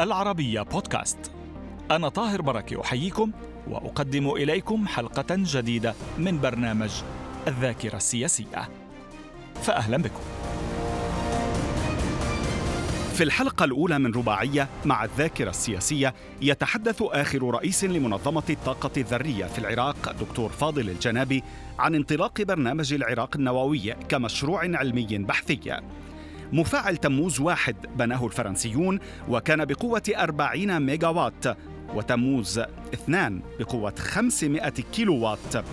العربية بودكاست. أنا طاهر بركة أحييكم وأقدم إليكم حلقة جديدة من برنامج الذاكرة السياسية. فأهلا بكم. في الحلقة الأولى من رباعية مع الذاكرة السياسية يتحدث آخر رئيس لمنظمة الطاقة الذرية في العراق دكتور فاضل الجنابي عن انطلاق برنامج العراق النووي كمشروع علمي بحثي. مفاعل تموز واحد بناه الفرنسيون وكان بقوة 40 ميجا وات وتموز اثنان بقوة 500 كيلو وات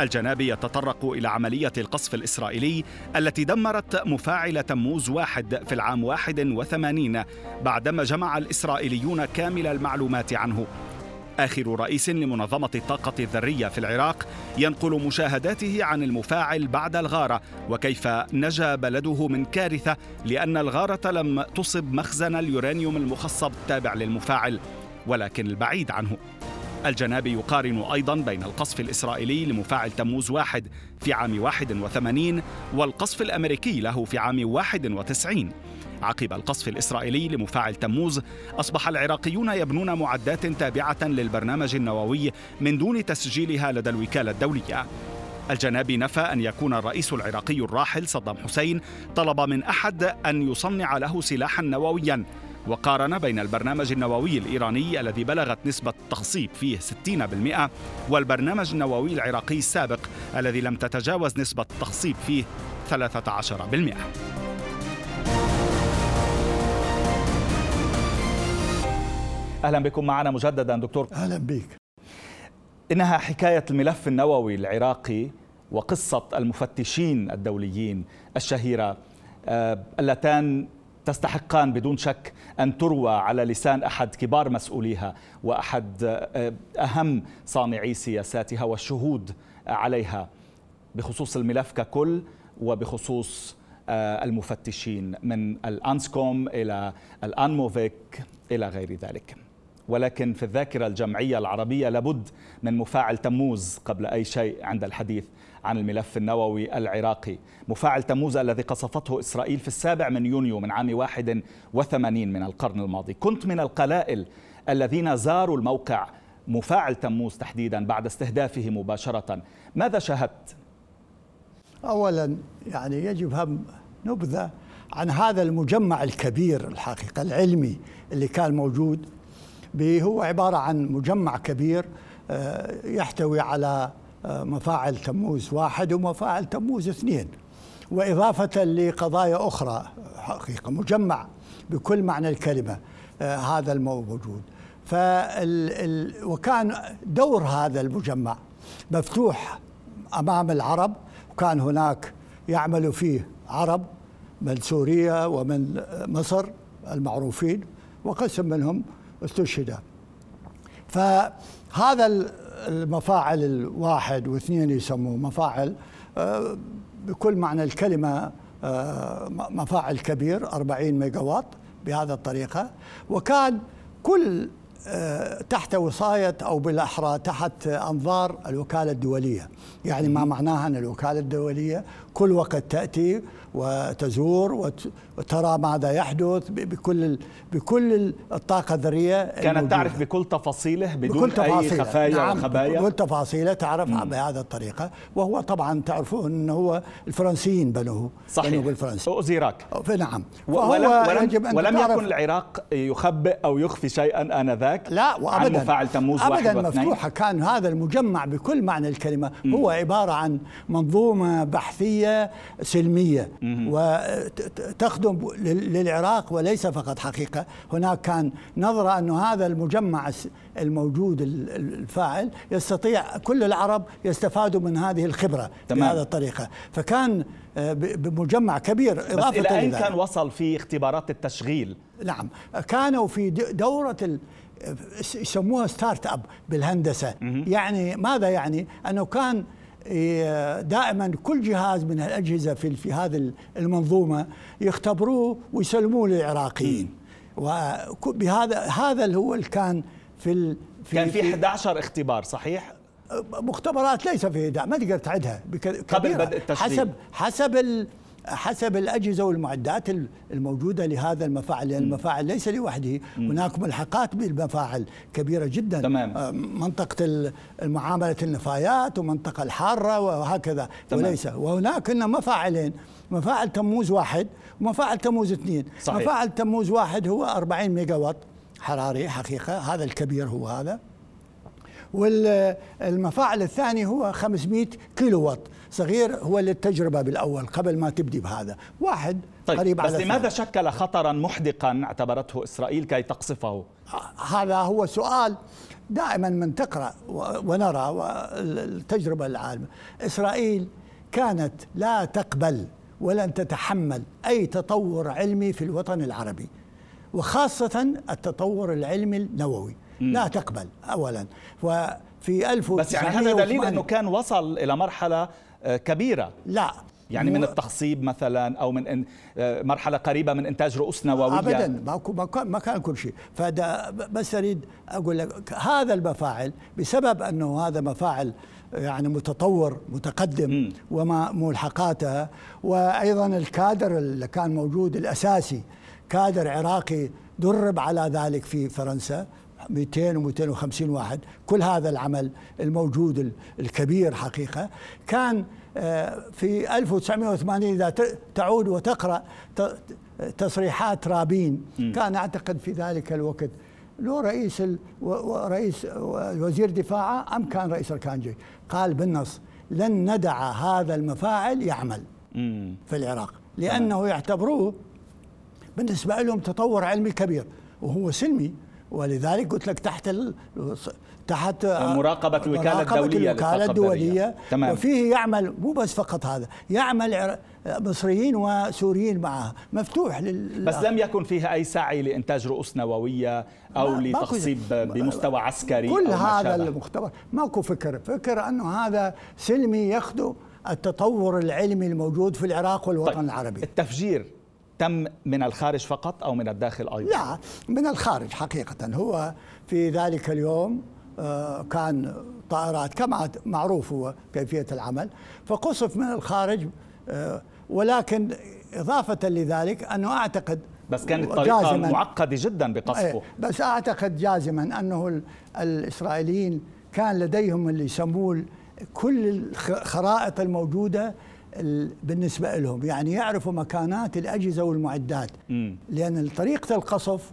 الجنابي يتطرق إلى عملية القصف الإسرائيلي التي دمرت مفاعل تموز واحد في العام 81 بعدما جمع الإسرائيليون كامل المعلومات عنه. آخر رئيس لمنظمة الطاقة الذرية في العراق ينقل مشاهداته عن المفاعل بعد الغارة وكيف نجا بلده من كارثة لأن الغارة لم تصب مخزن اليورانيوم المخصب التابع للمفاعل ولكن البعيد عنه. الجنابي يقارن أيضا بين القصف الإسرائيلي لمفاعل تموز واحد في عام 81 والقصف الأمريكي له في عام 91 عقب القصف الإسرائيلي لمفاعل تموز أصبح العراقيون يبنون معدات تابعة للبرنامج النووي من دون تسجيلها لدى الوكالة الدولية. الجنابي نفى أن يكون الرئيس العراقي الراحل صدام حسين طلب من أحد أن يصنع له سلاحا نوويا وقارن بين البرنامج النووي الإيراني الذي بلغت نسبة التخصيب فيه 60% والبرنامج النووي العراقي السابق الذي لم تتجاوز نسبة التخصيب فيه 13% أهلا بكم معنا مجددا دكتور أهلا بك إنها حكاية الملف النووي العراقي وقصة المفتشين الدوليين الشهيرة آه، اللتان تستحقان بدون شك أن تروى على لسان أحد كبار مسؤوليها وأحد آه، أهم صانعي سياساتها والشهود عليها بخصوص الملف ككل وبخصوص آه، المفتشين من الأنسكوم إلى الأنموفيك إلى غير ذلك. ولكن في الذاكرة الجمعية العربية لابد من مفاعل تموز قبل أي شيء عند الحديث عن الملف النووي العراقي. مفاعل تموز الذي قصفته إسرائيل في السابع من يونيو من عام 81 من القرن الماضي. كنت من القلائل الذين زاروا الموقع مفاعل تموز تحديدا بعد استهدافه مباشرة. ماذا شاهدت؟ أولا يعني يجب هم نبذة عن هذا المجمع الكبير الحقيقة العلمي اللي كان موجود هو عبارة عن مجمع كبير آه، يحتوي على آه، مفاعل تموز واحد ومفاعل تموز اثنين. وإضافة لقضايا أخرى حقيقة مجمع بكل معنى الكلمة آه، هذا الموجود. فال وكان دور هذا المجمع مفتوح أمام العرب وكان هناك يعمل فيه عرب من سوريا ومن مصر المعروفين وقسم منهم استشهد. فهذا المفاعل الواحد واثنين يسموه مفاعل آه، بكل معنى الكلمة آه، مفاعل كبير 40 ميجا واط بهذا الطريقة. وكان كل آه، تحت وصاية أو بالأحرى تحت أنظار الوكالة الدولية. يعني ما معناها أن الوكالة الدولية كل وقت تأتي وتزور وترى ماذا يحدث بكل بكل الطاقة الذرية كانت. تعرف بكل تفاصيله بدون بكل تفاصيله. أي خفايا نعم وخبايا بكل تفاصيله تعرفها بهذه الطريقة. وهو طبعا تعرفون أنه هو الفرنسيين بنوه صحيح. بنوه بالفرنسي. أوزيراك. نعم. ولم, ولم, ولم يكن العراق يخبئ أو يخفي شيئا آنذاك لا وأبدا. عن مفاعل تموز أبدا مفتوحة. كان هذا المجمع بكل معنى الكلمة. هو عبارة عن منظومة بحثية سلمية وتخدم للعراق وليس فقط حقيقة. هناك كان نظرة أن هذا المجمع الموجود الفاعل يستطيع كل العرب يستفادوا من هذه الخبرة تمام. بهذه الطريقة. فكان آه، بمجمع كبير إضافة بس إلى أين كان وصل في اختبارات التشغيل؟ نعم. كانوا في دورة يسموها ستارت أب بالهندسة. يعني ماذا يعني؟ أنه كان دائما كل جهاز من الاجهزه في في هذه المنظومة يختبروه ويسلموه للعراقيين. وبهذا هذا اللي هو اللي كان في في كان في 11 اختبار صحيح؟ مختبرات ليس في ما تقدر تعدها قبل بدء التشغيل حسب حسب حسب الأجهزة والمعدات الموجودة لهذا المفاعل لأن المفاعل ليس لوحده. هناك ملحقات بالمفاعل كبيرة جدا. تمام. آه، منطقة المعاملة النفايات ومنطقة الحارة وهكذا. تمام. وليس. وهناك مفاعلين. مفاعل تموز واحد ومفاعل تموز اثنين. صحيح. مفاعل تموز واحد هو 40 ميجا وات. حراري حقيقة. هذا الكبير هو هذا. والمفاعل الثاني هو 500 كيلو وات. صغير هو للتجربة بالأول قبل ما تبدي بهذا. واحد طيب قريب بس على لماذا شكل خطرا محدقا اعتبرته إسرائيل كي تقصفه؟ هذا هو سؤال دائما من تقرأ ونرى التجربة العالمة إسرائيل كانت لا تقبل ولن تتحمل أي تطور علمي في الوطن العربي وخاصة التطور العلمي النووي. لا تقبل أولا. وفي 1000 بس يعني هذا دليل أنه كان وصل إلى مرحلة كبيرة. لا. يعني من التخصيب مثلا أو من مرحلة قريبة من إنتاج رؤوس نووية. ابدا. ما كان كل شيء. فده بس أريد أقول لك هذا المفاعل بسبب أنه هذا مفاعل يعني متطور متقدم وما ملحقاتها وأيضا الكادر اللي كان موجود الأساسي كادر عراقي درب على ذلك في فرنسا. 200 و 250 واحد. كل هذا العمل الموجود الكبير حقيقة. كان آه، في 1980 إذا تعود وتقرأ تصريحات رابين. كان أعتقد في ذلك الوقت لو رئيس رئيس وزير دفاعه أم كان رئيس الكانجي. قال بالنص لن ندع هذا المفاعل يعمل في العراق لأنه يعتبروه بالنسبة لهم تطور علمي كبير وهو سلمي ولذلك قلت لك تحت ال... تحت مراقبة الوكالة الدولية الوكالة الدولية. تمام. وفيه يعمل مو بس فقط هذا يعمل مصريين وسوريين معها مفتوح لل... بس لم يكن فيها أي سعي لإنتاج رؤوس نووية أو لتخصيب بمستوى عسكري كل أو هذا المختبر ماكو فكر. فكر أنه هذا سلمي يخدو التطور العلمي الموجود في العراق والوطن طيب. العربي. التفجير تم من الخارج فقط أو من الداخل أيضا؟ لا من الخارج حقيقة هو في ذلك اليوم آه، كان طائرات كما معروف هو كيفية العمل فقصف من الخارج آه، ولكن إضافة لذلك أنه أعتقد بس كانت طريقة معقدة جدا بقصفه إيه، بس أعتقد جازما أنه الإسرائيليين كان لديهم اللي يسموه كل الخرائط الموجودة بالنسبة لهم يعني يعرفوا مكانات الأجهزة والمعدات م. لأن طريقة القصف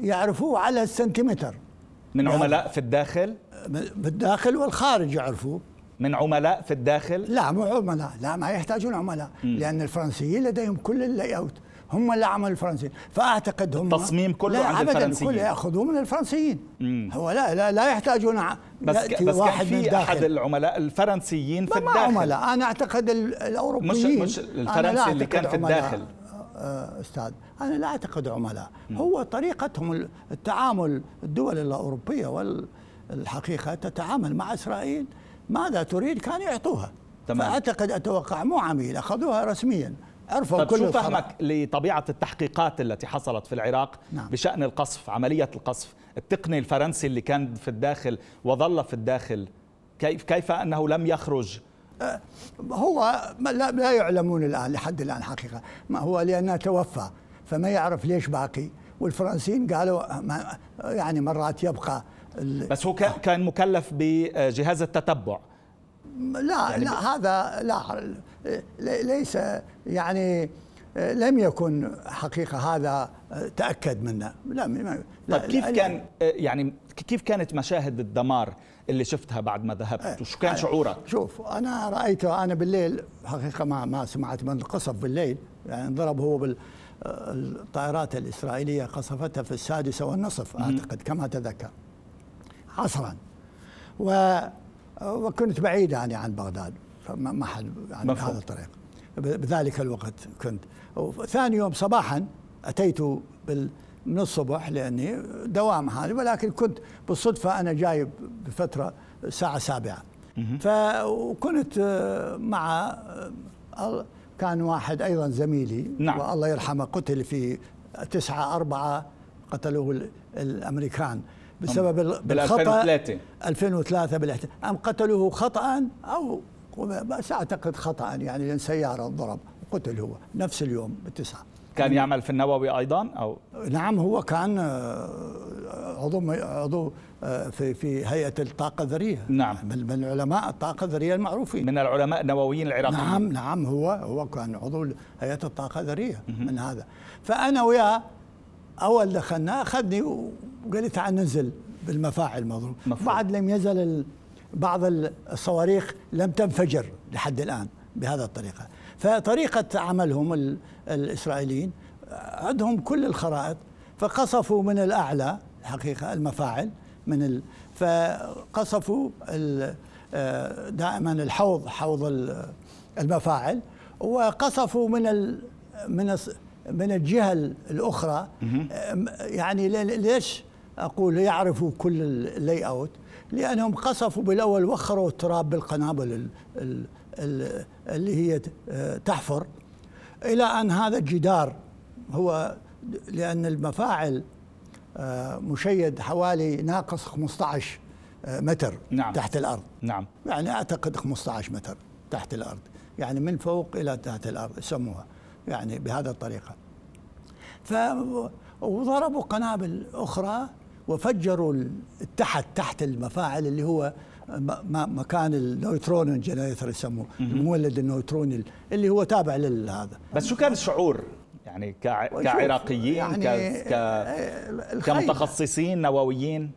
يعرفوه على السنتيمتر من يعني عملاء في الداخل؟ في الداخل والخارج يعرفوه من عملاء في الداخل؟ لا مو عملاء لا ما يحتاجون عملاء م. لأن الفرنسيين لديهم كل ال layout هم اللي عملوا الفرنسيين فأعتقد هم التصميم كله لا عند الفرنسيين كله يأخذوه من الفرنسيين مم. هو لا لا, لا يحتاجون بس بس واحد كان في أحد العملاء الفرنسيين في الداخل. عملاء أنا أعتقد الأوروبيين. مش مش الفرنسي اللي كان في الداخل. آه، أستاذ أنا لا أعتقد عملاء. هو طريقتهم التعامل الدول الأوروبية والحقيقة تتعامل مع إسرائيل ماذا تريد كان يعطوها. تمام. فأعتقد أتوقع مو عميل أخذوها رسميا. عرفوا طيب كل شو فهمك لطبيعة التحقيقات التي حصلت في العراق نعم. بشأن القصف عملية القصف التقني الفرنسي اللي كان في الداخل وظل في الداخل كيف كيف أنه لم يخرج؟ أه، هو لا, لا يعلمون الآن لحد الآن حقيقة. ما هو لأنه توفى فما يعرف ليش باقي. والفرنسيين قالوا يعني مرات يبقى بس هو كان مكلف بجهاز التتبع. لا يعني لا هذا لا ليس يعني لم يكن حقيقة هذا تأكد منه. لا, لا طيب كيف كان يعني كيف كانت مشاهد الدمار اللي شفتها بعد ما ذهبت؟ إيه، وشو كان شعورك شوف أنا رأيته أنا بالليل حقيقة ما ما سمعت من القصف بالليل. يعني انضرب هو بال الطائرات الإسرائيلية قصفتها في السادسة والنصف أعتقد كما أتذكر عصرا و وكنت بعيد يعني عن بغداد فما حد يعني بهذا الطريق. بذلك الوقت كنت. ثاني يوم صباحا أتيت من الصبح لأني دوام هذا ولكن كنت بالصدفة أنا جاي بفترة الساعة سابعة. فكنت مع كان واحد أيضا زميلي. نعم. والله يرحمه قتل في تسعة أربعة قتلوه الأمريكان بسبب بالخطأ. 2003 2003 بالاحتلال أم قتلوه خطأ أو بس أعتقد خطأ يعني لأن سيارة ضرب قتل هو نفس اليوم بالتسعة. كان يعمل في النووي أيضا أو؟ نعم هو كان آه، عضو عضو آه، في في هيئة الطاقة الذرية. نعم. من من علماء الطاقة الذرية المعروفين. من العلماء النوويين العراقيين. نعم نعم هو هو كان عضو هيئة الطاقة الذرية من هذا. فأنا وياه أول دخلنا أخذني وقال لي تعال ننزل بالمفاعل مضروب بعد لم يزل بعض الصواريخ لم تنفجر لحد الآن بهذا الطريقة. فطريقة عملهم الإسرائيليين عندهم كل الخرائط فقصفوا من الأعلى الحقيقة المفاعل من ال فقصفوا آه، دائما الحوض حوض المفاعل وقصفوا من ال من من الجهة الأخرى. يعني ليش أقول يعرفوا كل ال layout لأنهم قصفوا بالأول وخروا التراب بالقنابل اللي هي تحفر. إلى أن هذا الجدار هو لأن المفاعل آه، مشيد حوالي ناقص 15 آه، متر نعم. تحت الأرض. نعم. يعني أعتقد 15 متر تحت الأرض. يعني من فوق إلى تحت الأرض يسموها يعني بهذه الطريقة. ف وضربوا قنابل أخرى وفجروا تحت تحت المفاعل اللي هو مكان ال neutron generator يسموه المولد النيوتروني اللي هو تابع لهذا بس شو كان الشعور؟ يعني كعراقيين يعني ك... ك... كمتخصصين نوويين؟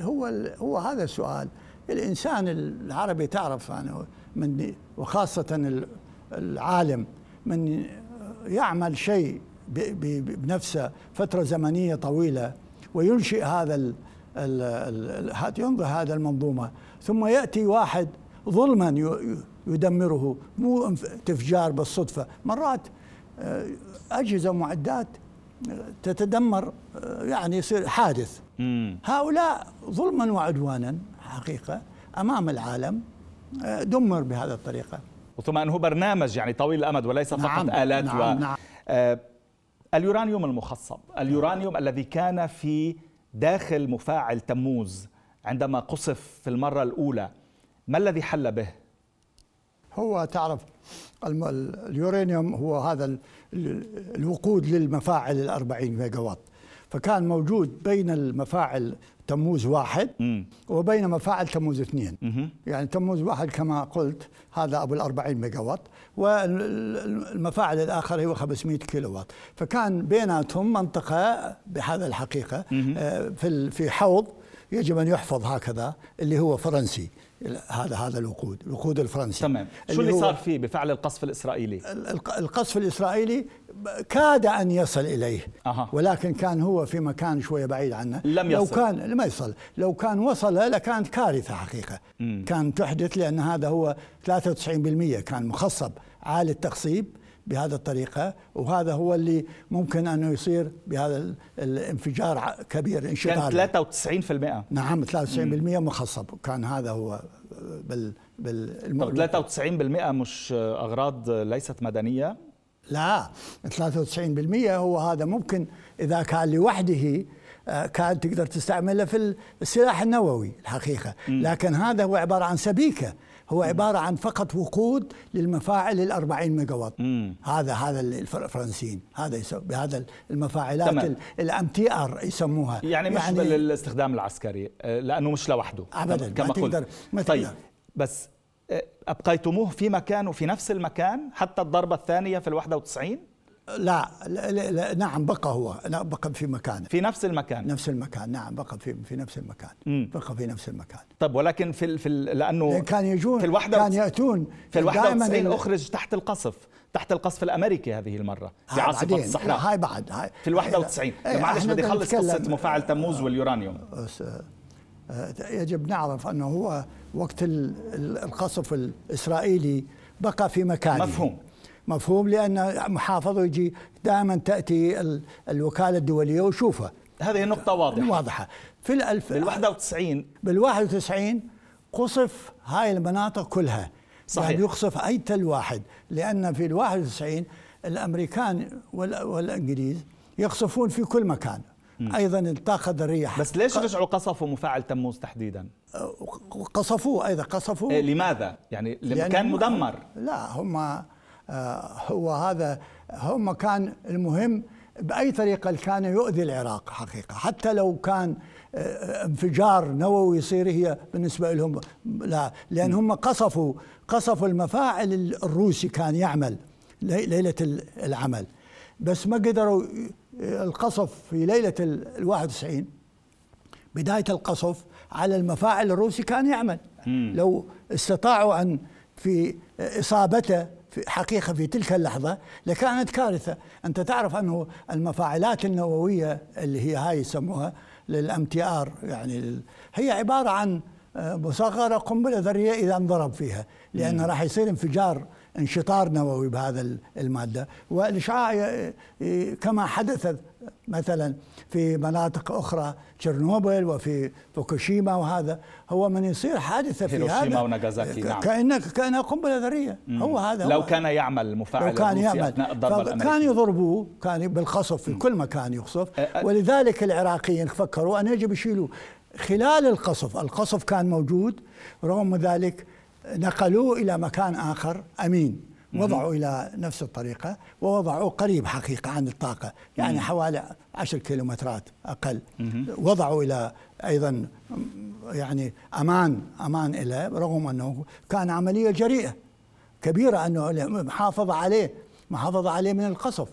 هو هو هذا السؤال. الإنسان العربي تعرف يعني من وخاصة العالم من يعمل شيء بنفسه فترة زمنية طويلة وينشئ هذا ينظر هذا المنظومة. ثم يأتي واحد ظلما يدمره مو تفجار بالصدفة. مرات آه، أجهزة ومعدات آه، تتدمر آه، يعني يصير حادث. هؤلاء ظلما وعدوانا حقيقة أمام العالم دمر بهذه الطريقة. ثم أنه برنامج يعني طويل الأمد وليس فقط نعم آلات نعم و... نعم اليورانيوم المخصب اليورانيوم الذي كان في داخل مفاعل تموز عندما قصف في المرة الأولى ما الذي حل به؟ هو تعرف اليورانيوم هو هذا الوقود للمفاعل الأربعين ميجا وات فكان موجود بين المفاعل تموز واحد وبين مفاعل تموز اثنين. يعني تموز واحد كما قلت هذا أبو الأربعين ميجا وات والمفاعل الآخر هو 500 كيلو وات فكان بيناتهم منطقة بهذا الحقيقة آه، في في حوض يجب أن يحفظ هكذا اللي هو فرنسي. هذا هذا الوقود الوقود الفرنسي. تمام. شو اللي, صار فيه بفعل القصف الإسرائيلي؟ القصف الإسرائيلي كاد أن يصل إليه أه. لا كان هو في مكان شوية بعيد عنه. لم يصل. لو كان لم يصل. لو كان وصل لكانت كارثة حقيقة. م. كان تحدث لأن هذا هو 93% كان مخصب عالي التخصيب. بهذه الطريقة وهذا هو اللي ممكن أنه يصير بهذا الانفجار كبير انشطار كان 93% نعم 93% مخصب. كان هذا هو بال بال طب 93% مش أغراض ليست مدنية؟ لا 93% هو هذا ممكن إذا كان لوحده آه، كان تقدر تستعمله في السلاح النووي الحقيقة. لكن هذا هو عبارة عن سبيكة. هو عبارة عن فقط وقود للمفاعل ال 40 ميجا وات هذا هذا الفرنسيين. هذا بهذا المفاعلات ال M TR يسموها. يعني مش يعني بالاستخدام العسكري آه، لأنه مش لوحده. ابدا كما ما تقدر ما طيب بس آه، أبقيتموه في مكانه في نفس المكان حتى الضربة الثانية في ال 91 لا, لا, لا نعم بقى هو. لا بقى في مكانه في نفس المكان. نفس المكان نعم بقى في في نفس المكان. مم. بقى في نفس المكان. طيب ولكن في في لأنه كان يجون في الوحدة كان يأتون في ال 91 أخرج تحت القصف تحت القصف الأمريكي هذه المرة في عاصفة الصحراء. هاي بعد هاي. في ال 91 معلش بدي أخلص قصة مفاعل تموز واليورانيوم. بس آه، يجب نعرف أنه هو وقت القصف الإسرائيلي بقى في مكانه. مفهوم. مفهوم لأن محافظة يجي دائما تأتي الوكالة الدولية وشوفها هذه نقطة واضحة. واضحة. في الألف بال 91 بال 91 قصف هاي المناطق كلها. صحيح. يعني يقصف أي تل واحد لأن في ال 91 الأمريكان والإنجليز يقصفون في كل مكان. م. أيضا الطاقة الذرية بس ليش رجعوا قصفوا مفاعل تموز تحديدا؟ قصفوه أيضا قصفوه. إيه لماذا؟ يعني كان مدمر. لا هم هو هذا هم كان المهم بأي طريقة كان يؤذي العراق حقيقة. حتى لو كان انفجار نووي يصير هي بالنسبة لهم لا لأن هم قصفوا قصفوا المفاعل الروسي كان يعمل ليلة العمل. بس ما قدروا القصف في ليلة ال 91 بداية القصف على المفاعل الروسي كان يعمل. لو استطاعوا أن في إصابته في حقيقة في تلك اللحظة لكانت كارثة، أنت تعرف أنه المفاعلات النووية اللي هي هاي يسموها لل MTR يعني هي عبارة عن آه، مصغرة قنبلة ذرية إذا انضرب فيها لأن راح يصير انفجار انشطار نووي بهذا المادة. والإشعاع كما حدث مثلا في مناطق أخرى تشيرنوبل وفي فوكوشيما وهذا هو من يصير حادثة في هذا. هيروشيما وناغازاكي نعم. كانه كانها قنبلة ذرية. هو هذا لو هو. كان يعمل مفاعل لو كان يعمل. كان يضربوه كان بالقصف في كل مكان يقصف ولذلك العراقيين فكروا أن يجب يشيلوه خلال القصف. القصف كان موجود رغم ذلك نقلوه إلى مكان آخر أمين. وضعوا إلى نفس الطريقة ووضعوه قريب حقيقة عن الطاقة يعني حوالي عشر كيلومترات أقل. وضعوا إلى أيضا يعني أمان أمان له رغم أنه كان عملية جريئة كبيرة أنه محافظه عليه محافظه عليه من القصف.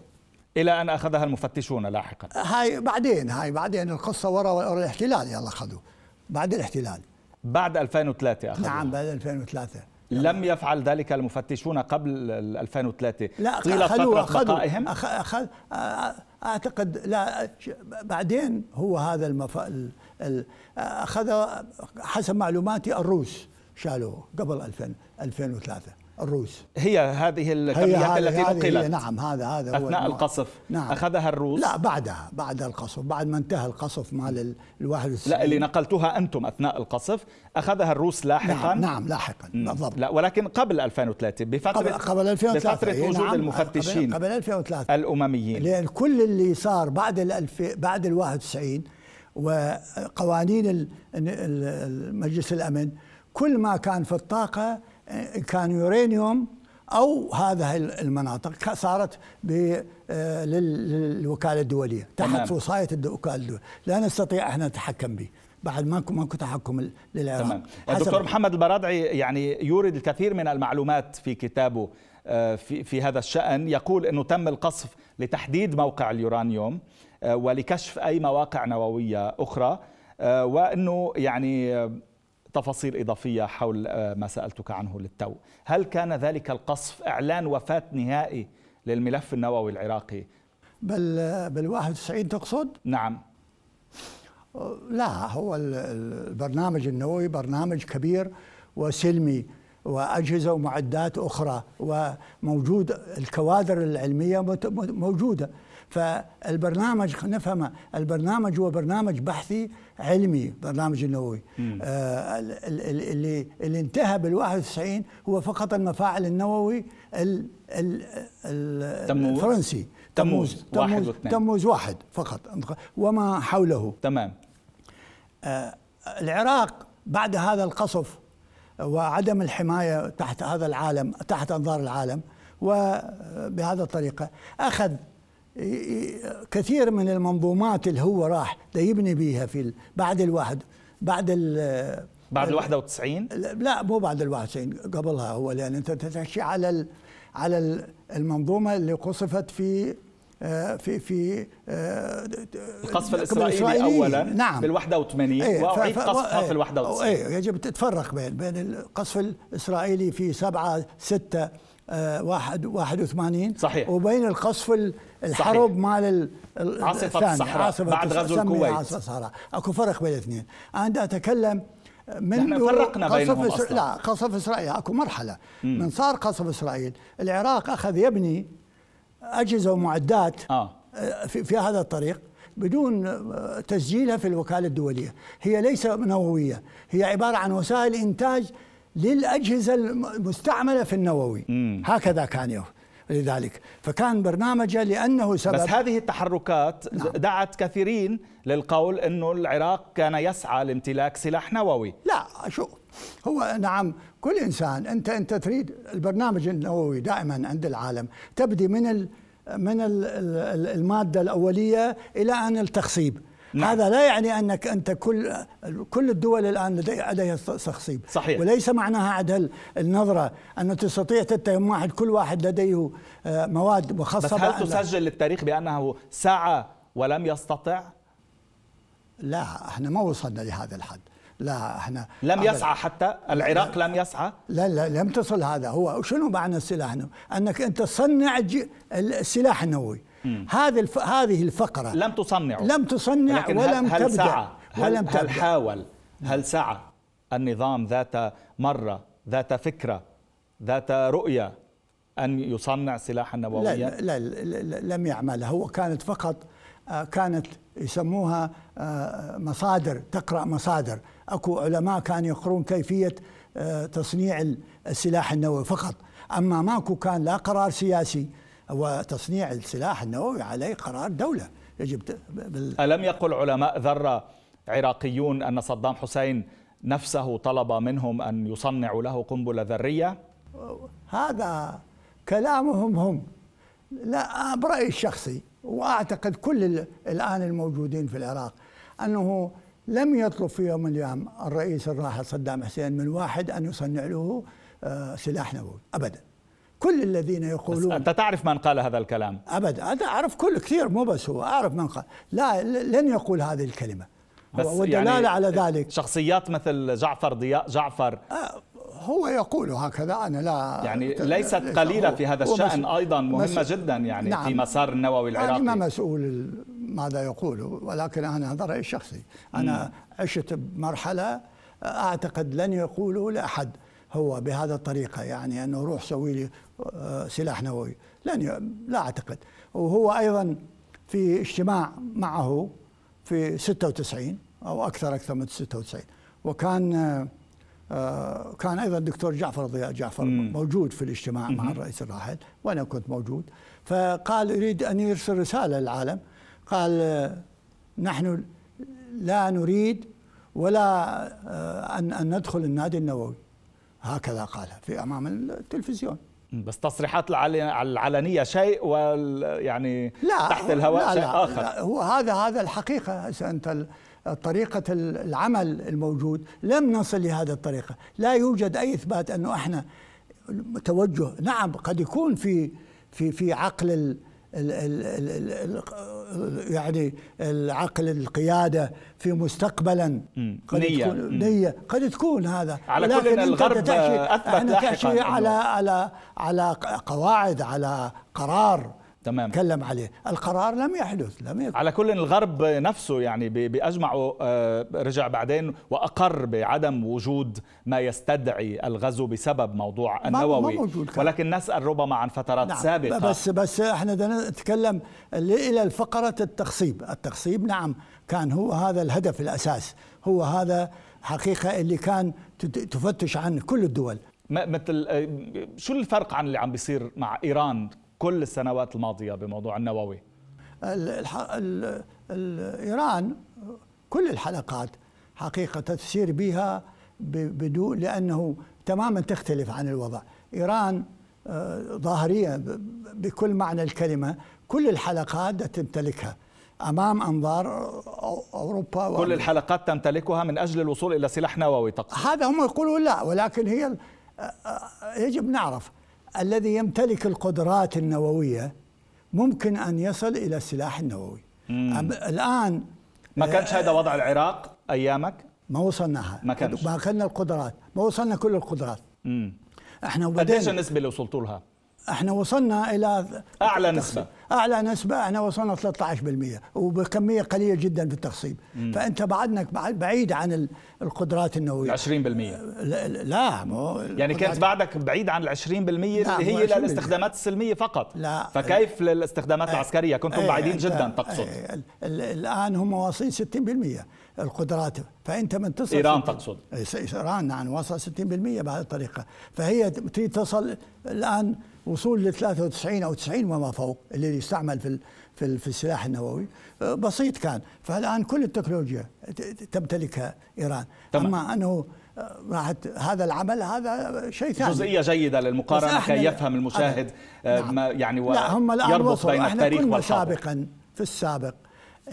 إلى أن أخذها المفتشون لاحقا. هاي بعدين هاي بعدين القصة وراء الاحتلال يلا اخذوا بعد الاحتلال. بعد 2003 أخذوا. نعم بعد 2003 لم يفعل ذلك المفتشون قبل 2003 لا طيلة أخذوا بقائهم. أخ أخذ أعتقد لا بعدين هو هذا المف... أخذ حسب معلوماتي الروس شالوه قبل 2000 2003 الروس. هي هذه الكميات التي نقلت نعم هذا هذا أثناء القصف. نعم. أخذها الروس. لا بعدها بعد القصف بعد ما انتهى القصف مال الواحد لا اللي نقلتوها أنتم أثناء القصف. أخذها الروس لاحقا. نعم, نعم لاحقا بالضبط. لا ولكن قبل 2003 بفتره قبل, قبل 2003 بفترة وجود نعم المفتشين قبل, قبل 2003 الأمميين. لأن كل اللي صار بعد الألف بعد ال 91 وقوانين المجلس الأمن كل ما كان في الطاقة كان يورانيوم أو هذه المناطق صارت آه، للوكالة الدولية تحت وصاية الوكاله الدولية. لا نستطيع إحنا نتحكم به. بعد ماكو ماكو تحكم للعراق. تمام. الدكتور محمد البرادعي يعني يورد الكثير من المعلومات في كتابه آه، في في هذا الشأن. يقول إنه تم القصف لتحديد موقع اليورانيوم آه، ولكشف أي مواقع نووية أخرى وإنه يعني تفاصيل إضافية حول آه، ما سألتك عنه للتو. هل كان ذلك القصف إعلان وفاة نهائي للملف النووي العراقي؟ بال بال 91 تقصد؟ نعم. لا هو البرنامج النووي برنامج كبير وسلمي وأجهزة ومعدات أخرى وموجود الكوادر العلمية موجودة. فالبرنامج نفهم البرنامج هو برنامج بحثي علمي برنامج النووي آه اللي اللي انتهى بال 91 هو فقط المفاعل النووي ال ال الفرنسي. تموز. تموز. واحد, تموز واحد فقط. وما حوله. تمام. آه العراق بعد هذا القصف وعدم الحماية تحت هذا العالم تحت أنظار العالم وبهذا الطريقة أخذ كثير من المنظومات اللي هو راح يبني بيها في بعد الواحد بعد ال بعد ال 91 لا مو بعد ال 91 قبلها هو لأن أنت تحكي على على المنظومة اللي قصفت في آه، في في آه، القصف الإسرائيلي اولا نعم. بال 81 إيه وأعيد قصفها في ال 91 إيه يجب تتفرق بين بين القصف الإسرائيلي في 7 6 واحد 81 صحيح. وبين القصف الحرب صحيح. مال عاصفة الصحراء عاصفة بعد غزو الكويت. عاصفة الصحراء. أكو فرق بين الاثنين. أنا أتكلم من فرقنا بينهم إسر... أصلا. لا قصف إسرائيل. أكو مرحلة. مم. من صار قصف إسرائيل العراق أخذ يبني أجهزة ومعدات آه. في, في هذا الطريق بدون آه، تسجيلها في الوكالة الدولية. هي ليس نووية. هي عبارة عن وسائل إنتاج للأجهزة المستعملة في النووي. مم. هكذا كان يوم. لذلك. فكان برنامجه لأنه سبب بس هذه التحركات نعم. دعت كثيرين للقول إنه العراق كان يسعى لامتلاك سلاح نووي. لا شو هو نعم كل إنسان أنت أنت تريد البرنامج النووي دائما عند العالم تبدي من ال من ال المادة الأولية إلى أن التخصيب. نعم. هذا لا يعني أنك أنت كل كل الدول الآن لديها تخصيب صحيح. وليس معناها عد النظرة أن تستطيع تتهم واحد كل واحد لديه آه، مواد مخصبه بس هل تسجل للتاريخ بأنه سعى ولم يستطع؟ لا إحنا ما وصلنا لهذا الحد. لا إحنا لم يسعى حتى؟ العراق لم يسعى؟ لا لا لم تصل هذا. هو شنو معنى السلاح؟ النووي إنك أنت تصنع السلاح النووي. هذه الف... هذه الفقرة لم تصنع لم تصنع ولم هل تبدا سعى؟ ولم هل, هل حاول؟ هل سعى؟ النظام ذات مرة ذات فكرة ذات رؤية أن يصنع سلاحا نوويا لا, لا, لا, لا لم يعمل. هو كانت فقط آه، كانت يسموها آه، مصادر تقرأ مصادر. أكو علماء كانوا يقرون كيفية آه، تصنيع السلاح النووي فقط. أما ماكو كان لا قرار سياسي وتصنيع السلاح النووي عليه قرار دولة يجب بال... ألم يقل علماء ذرة عراقيون أن صدام حسين نفسه طلب منهم أن يصنعوا له قنبلة ذرية؟ هذا كلامهم هم. لا برأيي الشخصي وأعتقد كل الآن الموجودين في العراق أنه لم يطلب في يوم من الأيام الرئيس الراحل صدام حسين من واحد أن يصنع له آه، سلاح نووي ابدا. كل الذين يقولون. أنت تعرف من قال هذا الكلام؟ أبدا. أنا أعرف كل كثير مو بس هو أعرف من قال. لا لن يقول هذه الكلمة. بس والدلالة يعني على ذلك. شخصيات مثل جعفر ضياء جعفر. آه، هو يقول هكذا أنا لا يعني ليست قليلة في هذا الشأن أيضا مهمة جدا يعني نعم. في مسار النووي العراقي. أنا ما مسؤول ماذا يقول ولكن أنا هذا رأيي الشخصي. أنا. عشت بمرحلة أعتقد لن يقوله لأحد هو بهذا الطريقة. يعني أنه روح سوي لي سلاح نووي لن. لا أعتقد وهو أيضا في اجتماع معه في 96 أو أكثر أكثر من 96 وكان آه، كان أيضا الدكتور جعفر ضياء جعفر مم. موجود في الاجتماع مم. مع الرئيس الراحل وأنا كنت موجود فقال يريد أن يرسل رسالة للعالم قال آه، نحن لا نريد ولا آه، أن أن ندخل النادي النووي هكذا قالها في أمام التلفزيون بس تصريحات العلنية شيء ويعني لا تحت الهواء لا شيء لا آخر. لا هو هذا هذا الحقيقة أنت طريقة العمل الموجود لم نصل لهذه الطريقة. لا يوجد أي إثبات أنه إحنا توجه. نعم قد يكون في في في عقل ال ال ال ال يعني العقل القيادة في مستقبلا. قد نية. تكون نية. قد تكون هذا. على كل الغرب أثبت لاحقا. على على على قواعد على قرار. تمام. تكلم عليه. القرار لم يحدث لم يكن. على كل الغرب نفسه يعني بأجمعه آه، رجع بعدين وأقر بعدم وجود ما يستدعي الغزو بسبب موضوع النووي ما موجود ولكن نسأل ربما عن فترات نعم. سابقة. بس بس إحنا نتكلم إلى الفقرة التخصيب. التخصيب نعم كان هو هذا الهدف الأساس. هو هذا حقيقة اللي كان تفتش عن كل الدول. مثل آه، شو الفرق عن اللي عم بيصير مع إيران؟ كل السنوات الماضية بموضوع النووي. إيران كل الحلقات حقيقة تسير بها بدون لأنه تماما تختلف عن الوضع. إيران آه، ظاهريا بكل معنى الكلمة كل الحلقات تمتلكها أمام أنظار أوروبا كل الحلقات تمتلكها من أجل الوصول إلى سلاح نووي تقصد. هذا هم يقولون لا ولكن هي آه، آه، يجب نعرف الذي يمتلك القدرات النووية ممكن أن يصل إلى السلاح النووي. الآن ما كانش هذا وضع العراق أيامك؟ ما وصلناها. ما كانش. ما أخذنا القدرات. ما وصلنا كل القدرات. مم. إحنا قديش النسبة اللي وصلتوا لها؟ إحنا وصلنا إلى أعلى نسبة. أعلى نسبة إحنا وصلنا 13% وبكمية قليلة جدا في التخصيب. مم. فأنت بعدنا بعيد عن القدرات النووية. 20% لا, مو يعني كانت بعدك بعيد عن ال 20% اللي هي للاستخدامات السلمية فقط. لا. فكيف للاستخدامات العسكرية؟ كنتم إيه بعيدين جدا تقصد. إيه الآن هم واصلين 60% القدرات. فأنت من تصل إيران تقصد. إيران نعم وصل 60% بهذه الطريقة. فهي تصل الآن وصول ل 93 أو 90 وما فوق اللي يستعمل في في في السلاح النووي. آه، بسيط كان. فالآن كل التكنولوجيا تمتلكها إيران. تمام. أما أنه راحت هذا العمل هذا شيء ثاني. جزئية جيدة للمقارنة كي يفهم المشاهد نعم. ما يعني لا هم الآن وصلوا. إحنا كنا سابقا في السابق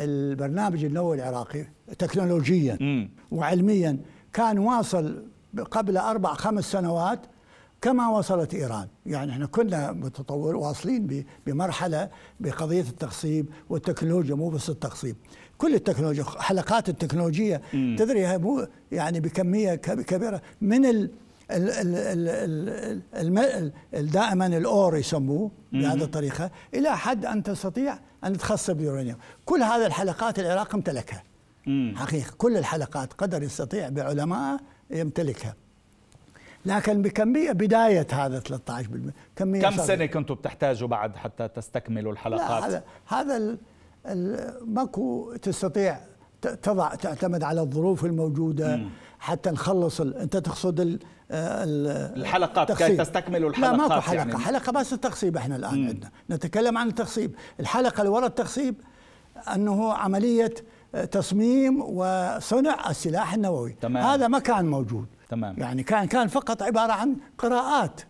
البرنامج النووي العراقي تكنولوجيا م. وعلميا كان واصل قبل أربع خمس سنوات كما وصلت إيران، يعني إحنا كنا متطور واصلين بمرحلة بقضية التخصيب والتكنولوجيا مو بس التخصيب، كل التكنولوجيا حلقات التكنولوجية مم. تدري مو يعني بكمية كبيرة من ال ال ال ال ال دائما الأور يسموه بهذه الطريقة إلى حد أن تستطيع أن تخصب اليورانيوم، كل هذه الحلقات العراق امتلكها. حقيقة كل الحلقات قدر يستطيع بعلماء يمتلكها. لكن بكميه بداية هذا 13% كميه كم سنة كنتوا بتحتاجوا بعد حتى تستكملوا الحلقات؟ لا هذا هذا ماكو تستطيع تضع تعتمد على الظروف الموجودة مم. حتى نخلص ال... انت تقصد ال... الحلقات كي تستكملوا الحلقات لا ماكو حلقة يعني. حلقة بس التخصيب إحنا الآن مم. عندنا نتكلم عن التخصيب الحلقة اللي وراء التخصيب أنه عملية تصميم وصنع السلاح النووي تمام. هذا ما كان موجود تمام. يعني كان كان فقط عبارة عن قراءات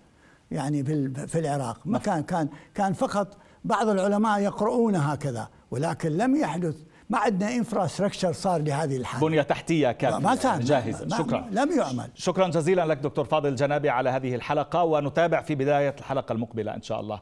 يعني في في العراق. ما كان كان كان فقط بعض العلماء يقرؤون هكذا ولكن لم يحدث ما عندنا انفراستراكشر صار لهذه الحالة. بنية تحتية كافيه ما كان جاهزة. شكرا. لم يعمل. شكرا جزيلا لك دكتور فاضل جنابي على هذه الحلقة ونتابع في بداية الحلقة المقبلة إن شاء الله.